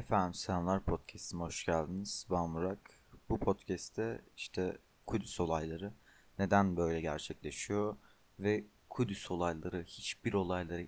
Efendim selamlar podcast'ime hoş geldiniz. Ben Burak. Bu podcast'te işte Kudüs olayları neden böyle gerçekleşiyor ve Kudüs olayları hiçbir olayları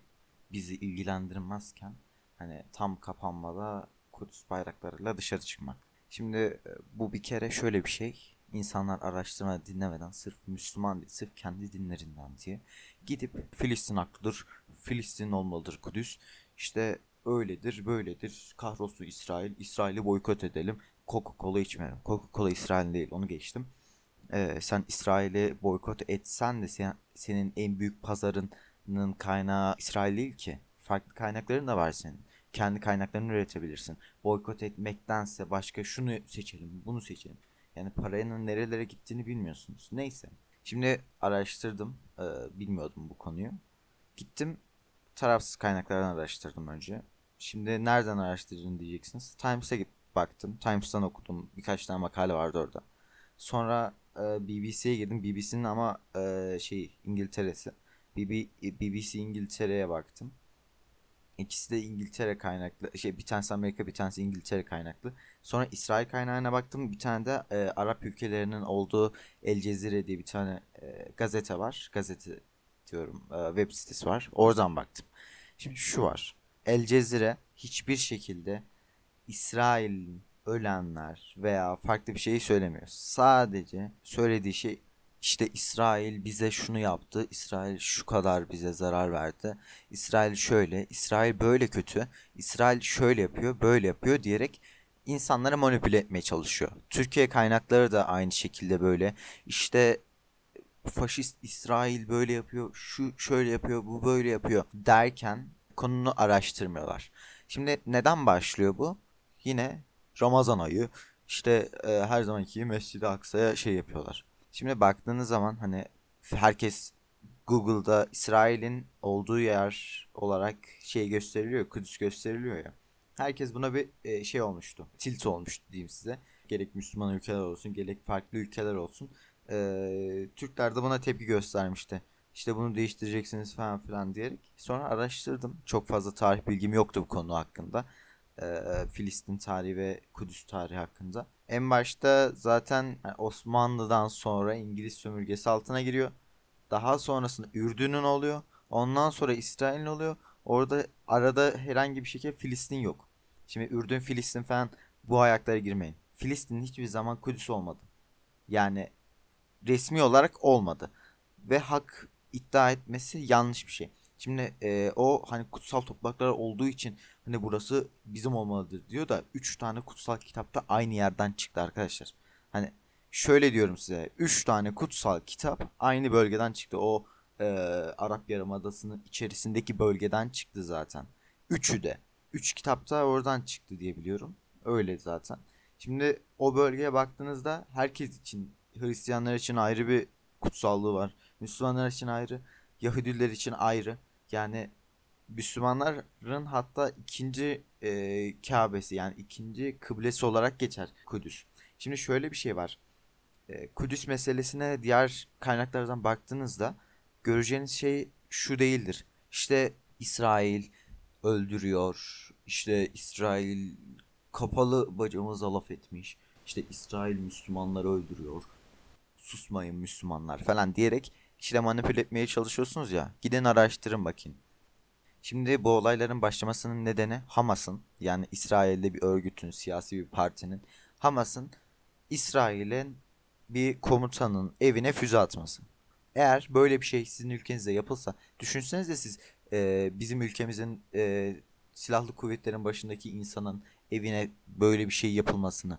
bizi ilgilendirmezken hani tam kapanmada Kudüs bayraklarıyla dışarı çıkmak. Şimdi e, bu bir kere şöyle bir şey. İnsanlar araştırma dinlemeden sırf Müslüman değil, sırf kendi dinlerinden diye gidip Filistin haklıdır, Filistin olmalıdır Kudüs. İşte öyledir, böyledir. Kahrolsun İsrail. İsrail'i boykot edelim. Coca-Cola içmeyelim. Coca-Cola İsrail değil, onu geçtim. Ee, sen İsrail'i boykot etsen de sen, senin en büyük pazarının kaynağı İsrail değil ki. Farklı kaynakların da var senin. Kendi kaynaklarını üretebilirsin. Boykot etmektense başka şunu seçelim, bunu seçelim. Yani paranın nerelere gittiğini bilmiyorsunuz. Neyse. Şimdi araştırdım. Ee, bilmiyordum bu konuyu. Gittim tarafsız kaynaklardan araştırdım önce. Şimdi nereden araştırdın diyeceksiniz. Times'e baktım. Times'tan okudum. Birkaç tane makale vardı orada. Sonra e, BBC'ye girdim. BBC'nin ama e, şey İngiltere'si. BB, BBC İngiltere'ye baktım. İkisi de İngiltere kaynaklı. Şey bir tanesi Amerika, bir tanesi İngiltere kaynaklı. Sonra İsrail kaynağına baktım. Bir tane de e, Arap ülkelerinin olduğu El Cezire diye bir tane e, gazete var. Gazete diyorum. E, web sitesi var. Oradan baktım. Şimdi şu var. El Cezire hiçbir şekilde İsrail'in ölenler veya farklı bir şeyi söylemiyor. Sadece söylediği şey işte İsrail bize şunu yaptı. İsrail şu kadar bize zarar verdi. İsrail şöyle, İsrail böyle kötü. İsrail şöyle yapıyor, böyle yapıyor diyerek insanları manipüle etmeye çalışıyor. Türkiye kaynakları da aynı şekilde böyle. İşte faşist İsrail böyle yapıyor, şu şöyle yapıyor, bu böyle yapıyor derken konunu araştırmıyorlar. Şimdi neden başlıyor bu? Yine Ramazan ayı işte e, her zamanki Mescid-i Aksa'ya şey yapıyorlar. Şimdi baktığınız zaman hani herkes Google'da İsrail'in olduğu yer olarak şey gösteriliyor, Kudüs gösteriliyor ya. Herkes buna bir e, şey olmuştu. Tilt olmuştu diyeyim size. Gerek Müslüman ülkeler olsun, gerek farklı ülkeler olsun. E, Türkler de buna tepki göstermişti. İşte bunu değiştireceksiniz falan filan diyerek. Sonra araştırdım. Çok fazla tarih bilgim yoktu bu konu hakkında. Ee, Filistin tarihi ve Kudüs tarihi hakkında. En başta zaten Osmanlı'dan sonra İngiliz sömürgesi altına giriyor. Daha sonrasında Ürdün'ün oluyor. Ondan sonra İsrail'in oluyor. Orada arada herhangi bir şekilde Filistin yok. Şimdi Ürdün, Filistin falan bu ayaklara girmeyin. Filistin hiçbir zaman Kudüs olmadı. Yani resmi olarak olmadı. Ve hak iddia etmesi yanlış bir şey. Şimdi e, o hani kutsal topraklar olduğu için hani burası bizim olmalıdır diyor da 3 tane kutsal kitapta aynı yerden çıktı arkadaşlar. Hani şöyle diyorum size 3 tane kutsal kitap aynı bölgeden çıktı. O e, Arap Yarımadası'nın içerisindeki bölgeden çıktı zaten. Üçü de. Üç kitapta oradan çıktı diye biliyorum. Öyle zaten. Şimdi o bölgeye baktığınızda herkes için Hristiyanlar için ayrı bir kutsallığı var. Müslümanlar için ayrı, Yahudiler için ayrı. Yani Müslümanların hatta ikinci e, Kabe'si yani ikinci kıblesi olarak geçer Kudüs. Şimdi şöyle bir şey var. E, Kudüs meselesine diğer kaynaklardan baktığınızda göreceğiniz şey şu değildir. İşte İsrail öldürüyor. İşte İsrail kapalı bacamıza laf etmiş. İşte İsrail Müslümanları öldürüyor. Susmayın Müslümanlar falan diyerek işte manipüle etmeye çalışıyorsunuz ya. Gidin araştırın bakayım. Şimdi bu olayların başlamasının nedeni Hamas'ın yani İsrail'de bir örgütün, siyasi bir partinin Hamas'ın İsrail'in bir komutanın evine füze atması. Eğer böyle bir şey sizin ülkenizde yapılsa düşünsenize siz e, bizim ülkemizin e, silahlı kuvvetlerin başındaki insanın evine böyle bir şey yapılmasını.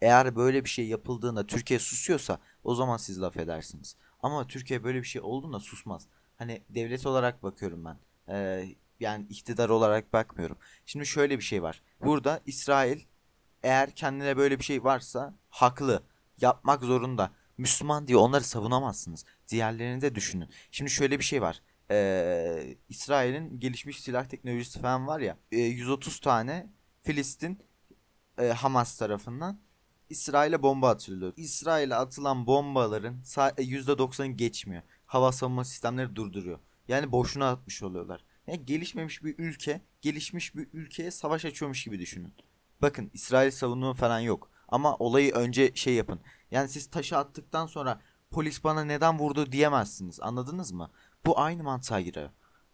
Eğer böyle bir şey yapıldığında Türkiye susuyorsa o zaman siz laf edersiniz. Ama Türkiye böyle bir şey olduğunda susmaz. Hani devlet olarak bakıyorum ben. Ee, yani iktidar olarak bakmıyorum. Şimdi şöyle bir şey var. Burada İsrail eğer kendine böyle bir şey varsa haklı. Yapmak zorunda. Müslüman diye onları savunamazsınız. Diğerlerini de düşünün. Şimdi şöyle bir şey var. Ee, İsrail'in gelişmiş silah teknolojisi falan var ya. E, 130 tane Filistin e, Hamas tarafından İsrail'e bomba atılıyor. İsrail'e atılan bombaların %90'ı geçmiyor. Hava savunma sistemleri durduruyor. Yani boşuna atmış oluyorlar. Yani gelişmemiş bir ülke, gelişmiş bir ülkeye savaş açıyormuş gibi düşünün. Bakın İsrail savunumu falan yok. Ama olayı önce şey yapın. Yani siz taşı attıktan sonra polis bana neden vurdu diyemezsiniz. Anladınız mı? Bu aynı mantığa giriyor.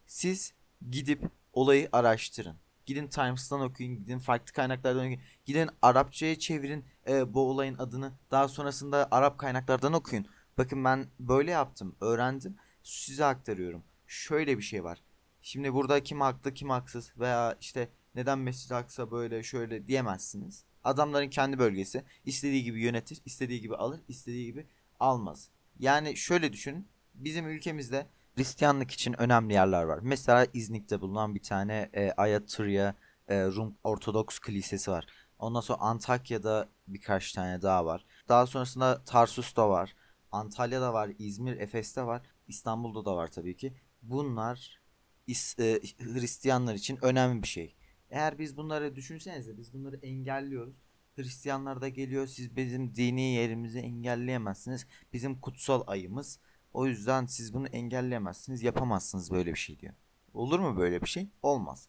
Siz gidip olayı araştırın. Gidin Times'tan okuyun, gidin farklı kaynaklardan okuyun. Gidin Arapçaya çevirin e, bu olayın adını. Daha sonrasında Arap kaynaklardan okuyun. Bakın ben böyle yaptım, öğrendim. Size aktarıyorum. Şöyle bir şey var. Şimdi burada kim haklı, kim haksız veya işte neden Mescid Aksa böyle şöyle diyemezsiniz. Adamların kendi bölgesi. istediği gibi yönetir, istediği gibi alır, istediği gibi almaz. Yani şöyle düşünün. Bizim ülkemizde Hristiyanlık için önemli yerler var. Mesela İznik'te bulunan bir tane e, Ayatırya e, Rum Ortodoks Kilisesi var. Ondan sonra Antakya'da birkaç tane daha var. Daha sonrasında Tarsus'ta var. Antalya'da var, İzmir, Efes'te var. İstanbul'da da var tabii ki. Bunlar is, e, Hristiyanlar için önemli bir şey. Eğer biz bunları düşünsenize biz bunları engelliyoruz. Hristiyanlar da geliyor siz bizim dini yerimizi engelleyemezsiniz. Bizim kutsal ayımız. O yüzden siz bunu engelleyemezsiniz yapamazsınız böyle bir şey diyor. Olur mu böyle bir şey? Olmaz.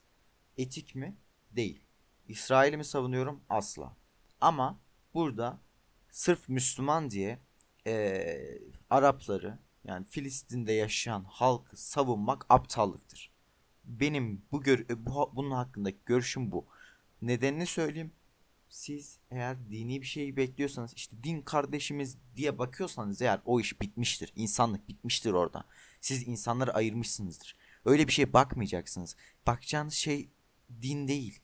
Etik mi? Değil. İsrail'i mi savunuyorum? Asla. Ama burada sırf Müslüman diye e, Arapları yani Filistin'de yaşayan halkı savunmak aptallıktır. Benim bu, gör bu bunun hakkındaki görüşüm bu. Nedenini söyleyeyim. Siz eğer dini bir şey bekliyorsanız işte din kardeşimiz diye bakıyorsanız eğer o iş bitmiştir. İnsanlık bitmiştir orada. Siz insanları ayırmışsınızdır. Öyle bir şey bakmayacaksınız. Bakacağınız şey din değil.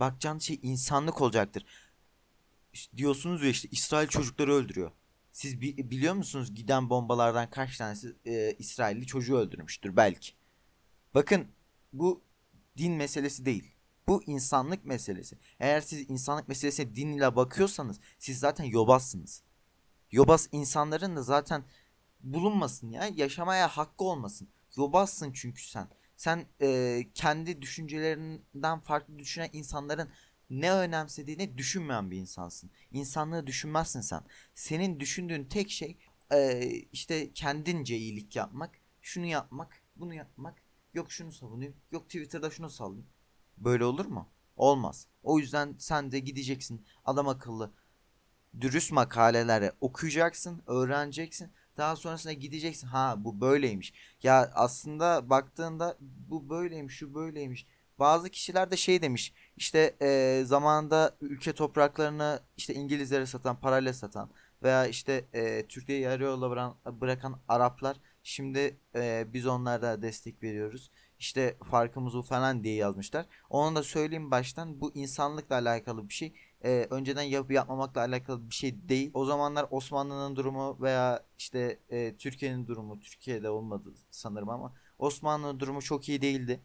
Bakacağınız şey insanlık olacaktır. İşte diyorsunuz ya işte İsrail çocukları öldürüyor. Siz bi- biliyor musunuz giden bombalardan kaç tanesi e, İsrailli çocuğu öldürmüştür belki. Bakın bu din meselesi değil. Bu insanlık meselesi. Eğer siz insanlık meselesine din ile bakıyorsanız siz zaten yobazsınız. Yobaz insanların da zaten bulunmasın ya. Yaşamaya hakkı olmasın. Yobazsın çünkü sen. Sen e, kendi düşüncelerinden farklı düşünen insanların ne önemsediğini düşünmeyen bir insansın. İnsanlığı düşünmezsin sen. Senin düşündüğün tek şey e, işte kendince iyilik yapmak, şunu yapmak, bunu yapmak. Yok şunu savunuyor, yok Twitter'da şunu sallayayım. Böyle olur mu? Olmaz. O yüzden sen de gideceksin adam akıllı dürüst makaleleri okuyacaksın, öğreneceksin. Daha sonrasında gideceksin. Ha bu böyleymiş. Ya aslında baktığında bu böyleymiş, şu böyleymiş. Bazı kişiler de şey demiş. İşte e, zamanında ülke topraklarını işte İngilizlere satan, parayla satan veya işte e, Türkiye'yi yarı yola bırakan, bırakan Araplar şimdi e, biz onlara destek veriyoruz. İşte farkımız bu falan diye yazmışlar. Onu da söyleyeyim baştan bu insanlıkla alakalı bir şey. Ee, önceden yapıp yapmamakla alakalı bir şey değil. O zamanlar Osmanlı'nın durumu veya işte e, Türkiye'nin durumu Türkiye'de olmadı sanırım ama Osmanlı'nın durumu çok iyi değildi.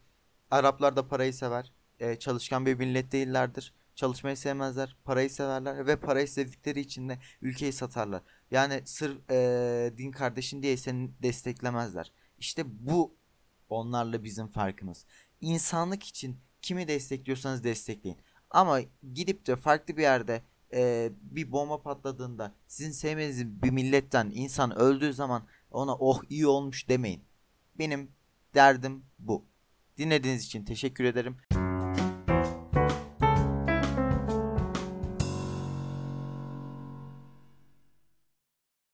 Araplar da parayı sever. E, çalışkan bir millet değillerdir. Çalışmayı sevmezler. Parayı severler ve parayı sevdikleri için de ülkeyi satarlar. Yani sırf e, din kardeşin diye seni desteklemezler. İşte bu onlarla bizim farkımız. İnsanlık için kimi destekliyorsanız destekleyin. Ama gidip de farklı bir yerde e, bir bomba patladığında sizin sevmediğiniz bir milletten insan öldüğü zaman ona oh iyi olmuş demeyin. Benim derdim bu. Dinlediğiniz için teşekkür ederim.